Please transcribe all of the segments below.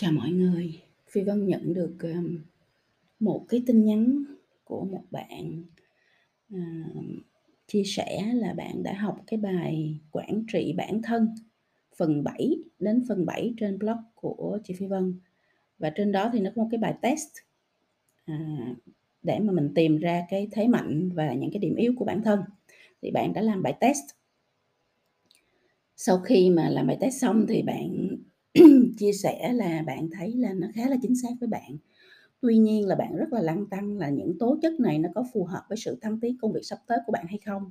Chào mọi người, Phi Vân nhận được, um, một cái tin nhắn của một bạn, um, chia sẻ là bạn đã học cái bài quản trị bản thân phần 7 đến phần 7 trên blog của chị Phi Vân. Và trên đó thì nó có một cái bài test, à, để mà mình tìm ra cái thế mạnh và những cái điểm yếu của bản thân. Thì bạn đã làm bài test. Sau khi mà làm bài test xong thì bạn chia sẻ là bạn thấy là nó khá là chính xác với bạn. Tuy nhiên là bạn rất là lăn tăn là những tố chất này nó có phù hợp với sự thăng tiến công việc sắp tới của bạn hay không?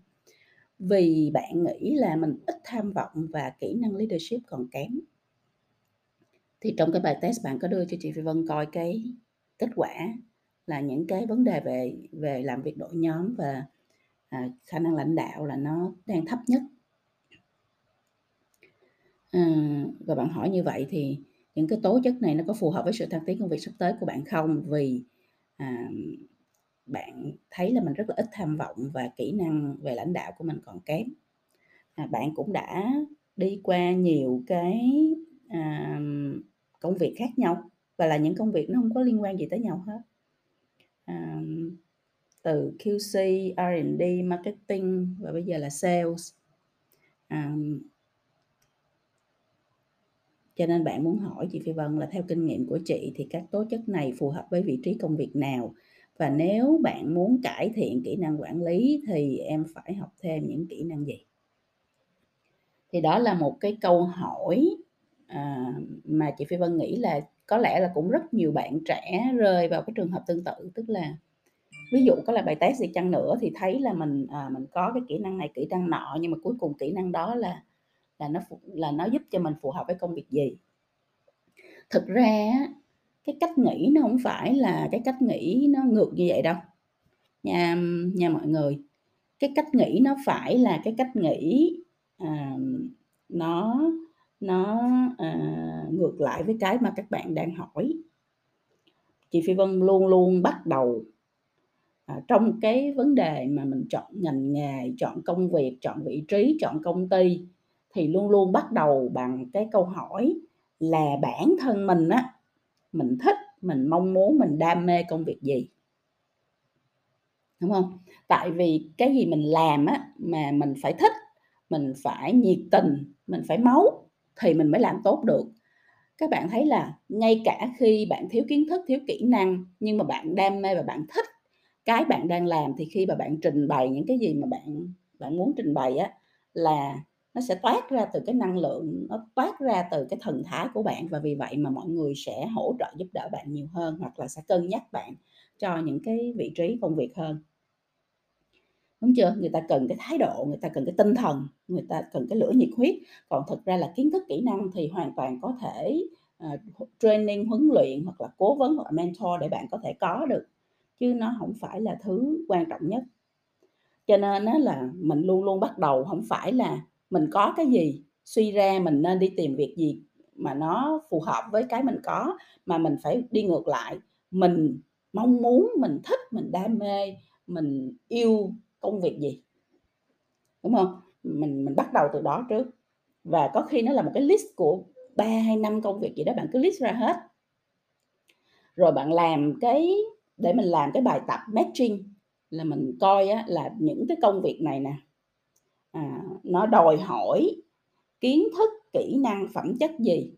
Vì bạn nghĩ là mình ít tham vọng và kỹ năng leadership còn kém. Thì trong cái bài test bạn có đưa cho chị Phi Vân coi cái kết quả là những cái vấn đề về về làm việc đội nhóm và, à, khả năng lãnh đạo là nó đang thấp nhất. Và bạn hỏi như vậy thì những cái tố chất này nó có phù hợp với sự thăng tiến công việc sắp tới của bạn không? Vì, à, bạn thấy là mình rất là ít tham vọng và kỹ năng về lãnh đạo của mình còn kém. À, bạn cũng đã đi qua nhiều cái, à, công việc khác nhau và là những công việc nó không có liên quan gì tới nhau hết. À, từ QC, R&D, marketing và bây giờ là sales. À cho nên bạn muốn hỏi chị Phi Vân là theo kinh nghiệm của chị thì các tố chất này phù hợp với vị trí công việc nào? Và nếu bạn muốn cải thiện kỹ năng quản lý thì em phải học thêm những kỹ năng gì? Thì đó là một cái câu hỏi, à, mà chị Phi Vân nghĩ là có lẽ là cũng rất nhiều bạn trẻ rơi vào cái trường hợp tương tự. Tức là ví dụ có là bài test gì chăng nữa thì thấy là mình, à, mình có cái kỹ năng này, kỹ năng nọ nhưng mà cuối cùng kỹ năng đó là là nó là nó giúp cho mình phù hợp với công việc gì. Thực ra cái cách nghĩ nó không phải là cái cách nghĩ nó ngược như vậy đâu, nha nha mọi người. Cái cách nghĩ nó phải là cái cách nghĩ, à, nó nó, à, ngược lại với cái mà các bạn đang hỏi. Chị Phi Vân luôn luôn bắt đầu, à, trong cái vấn đề mà mình chọn ngành nghề, chọn công việc, chọn vị trí, chọn công ty thì luôn luôn bắt đầu bằng cái câu hỏi là bản thân mình á, mình thích, mình mong muốn, mình đam mê công việc gì? Đúng không? Tại vì cái gì mình làm á, mà mình phải thích, mình phải nhiệt tình, mình phải máu thì mình mới làm tốt được. Các bạn thấy là ngay cả khi bạn thiếu kiến thức, thiếu kỹ năng nhưng mà bạn đam mê và bạn thích cái bạn đang làm thì khi mà bạn trình bày những cái gì mà bạn bạn muốn trình bày á, là nó sẽ toát ra từ cái năng lượng, nó toát ra từ cái thần thái của bạn và vì vậy mà mọi người sẽ hỗ trợ giúp đỡ bạn nhiều hơn hoặc là sẽ cân nhắc bạn cho những cái vị trí công việc hơn. Đúng chưa? Người ta cần cái thái độ, người ta cần cái tinh thần, người ta cần cái lửa nhiệt huyết, còn thực ra là kiến thức, kỹ năng thì hoàn toàn có thể, uh, training, huấn luyện hoặc là cố vấn hoặc là mentor để bạn có thể có được, chứ nó không phải là thứ quan trọng nhất. Cho nên á là mình luôn luôn bắt đầu không phải là mình có cái gì, suy ra mình nên đi tìm việc gì mà nó phù hợp với cái mình có, mà mình phải đi ngược lại, mình mong muốn, mình thích, mình đam mê, mình yêu công việc gì. Đúng không Mình mình bắt đầu từ đó trước và có khi nó là một cái list của ba hay năm công việc gì đó bạn cứ list ra hết. Rồi bạn làm cái để mình làm cái bài tập matching là mình coi á là những cái công việc này nè, nó đòi hỏi kiến thức, kỹ năng, phẩm chất gì,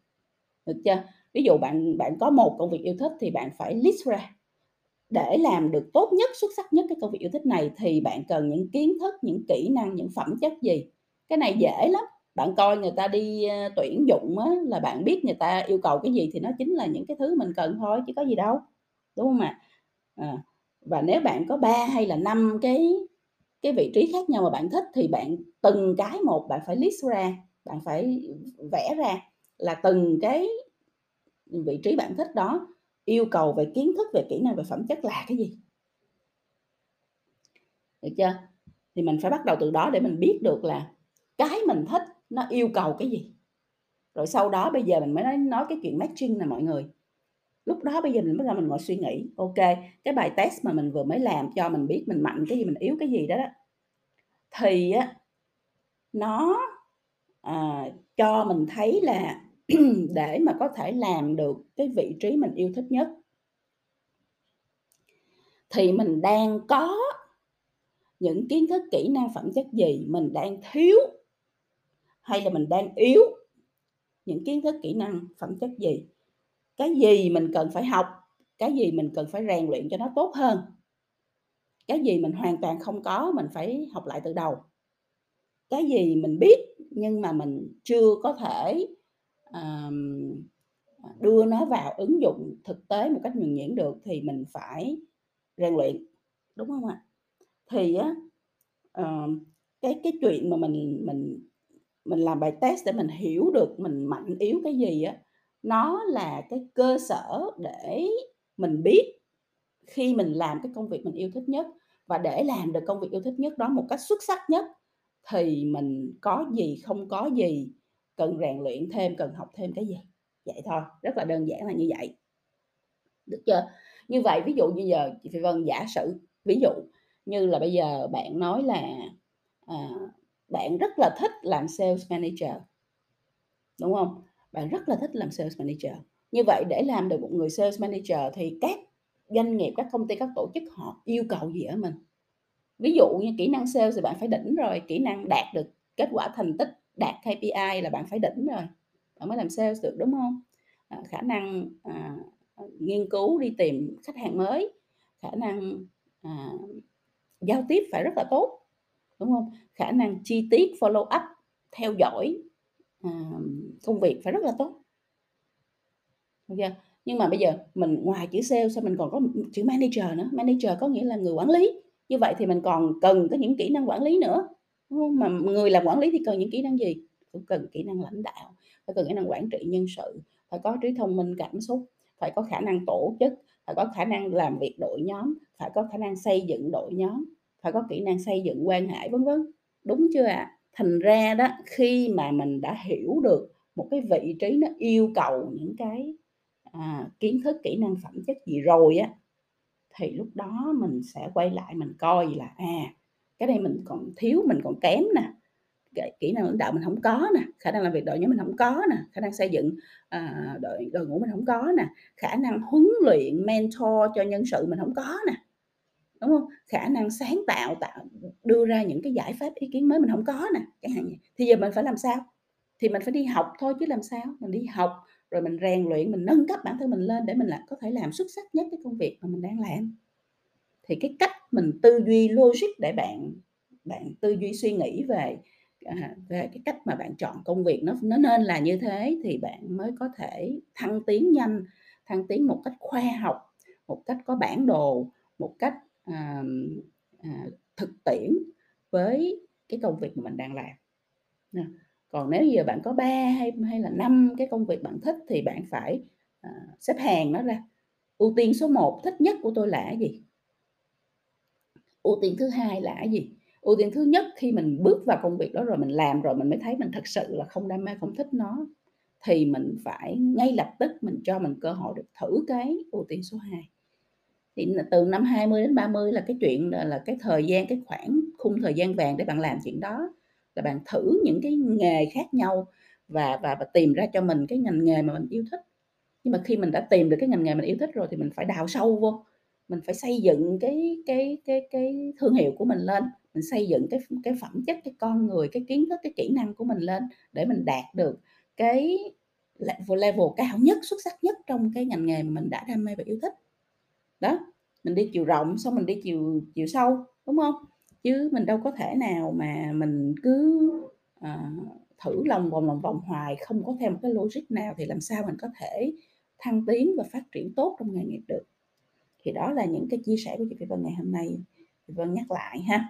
được chưa? Ví dụ bạn bạn có một công việc yêu thích thì bạn phải list ra. Để làm được tốt nhất, xuất sắc nhất cái công việc yêu thích này thì bạn cần những kiến thức, những kỹ năng, những phẩm chất gì. Cái này dễ lắm, bạn coi người ta đi, ờ, tuyển dụng á là bạn biết người ta yêu cầu cái gì thì nó chính là những cái thứ mình cần thôi chứ có gì đâu, đúng không ạ? À, và nếu bạn có ba hay là năm cái cái vị trí khác nhau mà bạn thích thì bạn từng cái một bạn phải list ra, bạn phải vẽ ra là từng cái, vị trí bạn thích đó yêu cầu về kiến thức, về kỹ năng, về phẩm chất là cái gì. Được chưa? Thì mình phải bắt đầu từ đó để mình biết được là cái mình thích nó yêu cầu cái gì. Rồi sau đó bây giờ mình mới nói nói cái chuyện matching nè mọi người. Lúc đó bây giờ mình bắt đầu mình ngồi suy nghĩ, ok, cái bài test mà mình vừa mới làm cho mình biết mình mạnh cái gì, mình yếu cái gì đó đó, thì á, nó, à, cho mình thấy là để mà có thể làm được cái vị trí mình yêu thích nhất thì mình đang có những kiến thức kỹ năng phẩm chất gì mình đang thiếu hay là mình đang yếu những kiến thức kỹ năng phẩm chất gì cái gì mình cần phải học cái gì mình cần phải rèn luyện cho nó tốt hơn. Cái gì mình hoàn toàn không có mình phải học lại từ đầu. Cái gì mình biết nhưng mà mình chưa có thể um, đưa nó vào ứng dụng thực tế một cách nhuần nhuyễn được thì mình phải rèn luyện đúng không ạ? Thì á uh, cái cái chuyện mà mình mình mình làm bài test để mình hiểu được mình mạnh yếu cái gì á nó là cái cơ sở để mình biết khi mình làm cái công việc mình yêu thích nhất. Và để làm được công việc yêu thích nhất đó một cách xuất sắc nhất thì mình có gì không có gì cần rèn luyện thêm cần học thêm cái gì. Vậy thôi rất là đơn giản là như vậy. Được chưa? Như vậy ví dụ như giờ chị Phi Vân giả sử ví dụ như là bây giờ bạn nói là à, bạn rất là thích làm sales manager đúng không? Bạn rất là thích làm sales manager. Như vậy để làm được một người sales manager thì các doanh nghiệp các công ty các tổ chức họ yêu cầu gì ở mình? Ví dụ như kỹ năng sales thì bạn phải đỉnh rồi kỹ năng đạt được kết quả thành tích đạt KPI là bạn phải đỉnh rồi bạn mới làm sales được đúng không? À, khả năng à, nghiên cứu đi tìm khách hàng mới khả năng à, giao tiếp phải rất là tốt đúng không? Khả năng chi tiết follow up theo dõi Ờ, công việc phải rất là tốt. Ok, nhưng mà bây giờ mình, ngoài chữ sale sao mình còn có chữ manager nữa. Manager có nghĩa là người quản lý. Như vậy thì mình còn cần có những kỹ năng quản lý nữa, đúng không? mà người làm quản lý thì cần những kỹ năng gì? Cũng cần kỹ năng lãnh đạo, phải cần kỹ năng quản trị nhân sự, phải có trí thông minh cảm xúc, phải có khả năng tổ chức, phải có khả năng làm việc đội nhóm, phải có khả năng xây dựng đội nhóm, phải có kỹ năng xây dựng quan hệ, vân vân. Đúng chưa ạ? à? Thành ra đó khi mà mình đã hiểu được một cái vị trí nó yêu cầu những cái à, kiến thức kỹ năng phẩm chất gì rồi á thì lúc đó mình sẽ quay lại mình coi là à cái này mình còn thiếu mình còn kém nè. Kỹ năng lãnh đạo mình không có nè khả năng làm việc đội nhóm mình không có nè khả năng xây dựng à, đội đội ngũ mình không có nè khả năng huấn luyện mentor cho nhân sự mình không có nè đúng không? Khả năng sáng tạo tạo đưa ra những cái giải pháp ý kiến mới mình không có nè chẳng hạn thì giờ mình phải làm sao? Thì mình phải đi học thôi chứ làm sao? Mình đi học rồi mình rèn luyện mình nâng cấp bản thân mình lên để mình là có thể làm xuất sắc nhất cái công việc mà mình đang làm. Thì cái cách mình tư duy logic để bạn bạn tư duy suy nghĩ về à, về cái cách mà bạn chọn công việc nó nó nên là như thế thì bạn mới có thể thăng tiến nhanh thăng tiến một cách khoa học một cách có bản đồ một cách à, à, thực tiễn với cái công việc mà mình đang làm. Nè. còn nếu giờ bạn có 3 hay hay là năm cái công việc bạn thích thì bạn phải à, xếp hàng nó ra. Ưu tiên số 1 thích nhất của tôi là gì? Ưu tiên thứ hai là gì? Ưu tiên thứ nhất khi mình bước vào công việc đó rồi mình làm rồi mình mới thấy mình thật sự là không đam mê không thích nó thì mình phải ngay lập tức mình cho mình cơ hội được thử cái ưu tiên số 2 thì từ năm 20 đến 30 là cái chuyện là, là cái thời gian cái khoảng khung thời gian vàng để bạn làm chuyện đó. Là bạn thử những cái nghề khác nhau và và và tìm ra cho mình cái ngành nghề mà mình yêu thích. Nhưng mà khi mình đã tìm được cái ngành nghề mình yêu thích rồi thì mình phải đào sâu vô. Mình phải xây dựng cái cái cái cái thương hiệu của mình lên. Mình xây dựng cái cái phẩm chất cái con người cái kiến thức cái kỹ năng của mình lên để mình đạt được cái level, level cao nhất xuất sắc nhất trong cái ngành nghề mà mình đã đam mê và yêu thích đó mình đi chiều rộng xong mình đi chiều chiều sâu đúng không? Chứ mình đâu có thể nào mà mình cứ à, thử lòng vòng lòng vòng hoài không có theo một cái logic nào thì làm sao mình có thể thăng tiến và phát triển tốt trong nghề nghiệp được. Thì đó là những cái chia sẻ của chị Phi Vân ngày hôm nay. Phi Vân nhắc lại ha.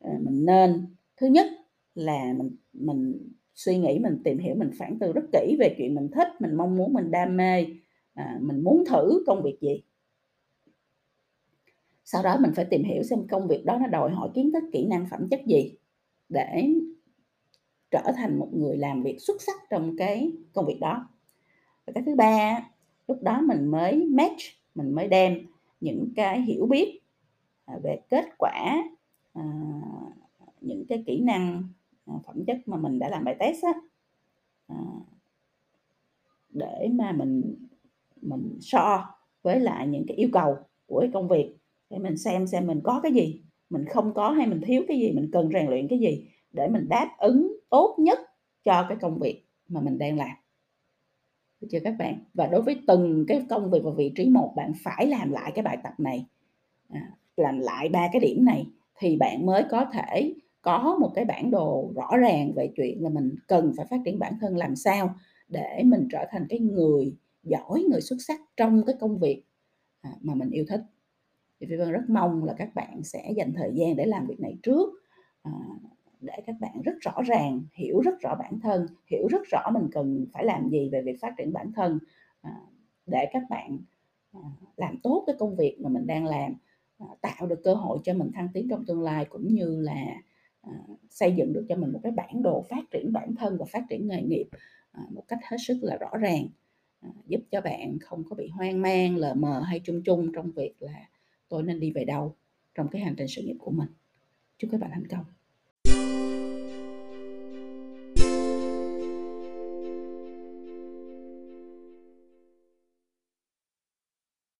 À, mình nên thứ nhất là mình mình suy nghĩ mình tìm hiểu mình phản tư rất kỹ về chuyện mình thích mình mong muốn mình đam mê à, mình muốn thử công việc gì sau đó mình phải tìm hiểu xem công việc đó nó đòi hỏi kiến thức kỹ năng phẩm chất gì để trở thành một người làm việc xuất sắc trong cái công việc đó. Và cái thứ ba lúc đó mình mới match mình mới đem những cái hiểu biết à, về kết quả à, những cái kỹ năng à, phẩm chất mà mình đã làm bài test á, để mà mình mình so với lại những cái yêu cầu của cái công việc để mình xem xem mình có cái gì, mình không có hay mình thiếu cái gì, mình cần rèn luyện cái gì để mình đáp ứng tốt nhất cho cái công việc mà mình đang làm. Được chưa các bạn? Và đối với từng cái công việc và vị trí một, bạn phải làm lại cái bài tập này, à, làm lại ba cái điểm này thì bạn mới có thể có một cái bản đồ rõ ràng về chuyện là mình cần phải phát triển bản thân làm sao để mình trở thành cái người giỏi, người xuất sắc trong cái công việc, à, mà mình yêu thích. Thì Phi Vân rất mong là các bạn sẽ dành thời gian để làm việc này trước, à, để các bạn rất rõ ràng, hiểu rất rõ bản thân, hiểu rất rõ mình cần phải làm gì về việc phát triển bản thân, à, để các bạn, à, làm tốt cái công việc mà mình đang làm, à, tạo được cơ hội cho mình thăng tiến trong tương lai cũng như là, à, xây dựng được cho mình một cái bản đồ phát triển bản thân và phát triển nghề nghiệp, à, một cách hết sức là rõ ràng, à, giúp cho bạn không có bị hoang mang, lờ mờ hay chung chung trong việc là tôi nên đi về đâu trong cái hành trình sự nghiệp của mình. Chúc các bạn thành công.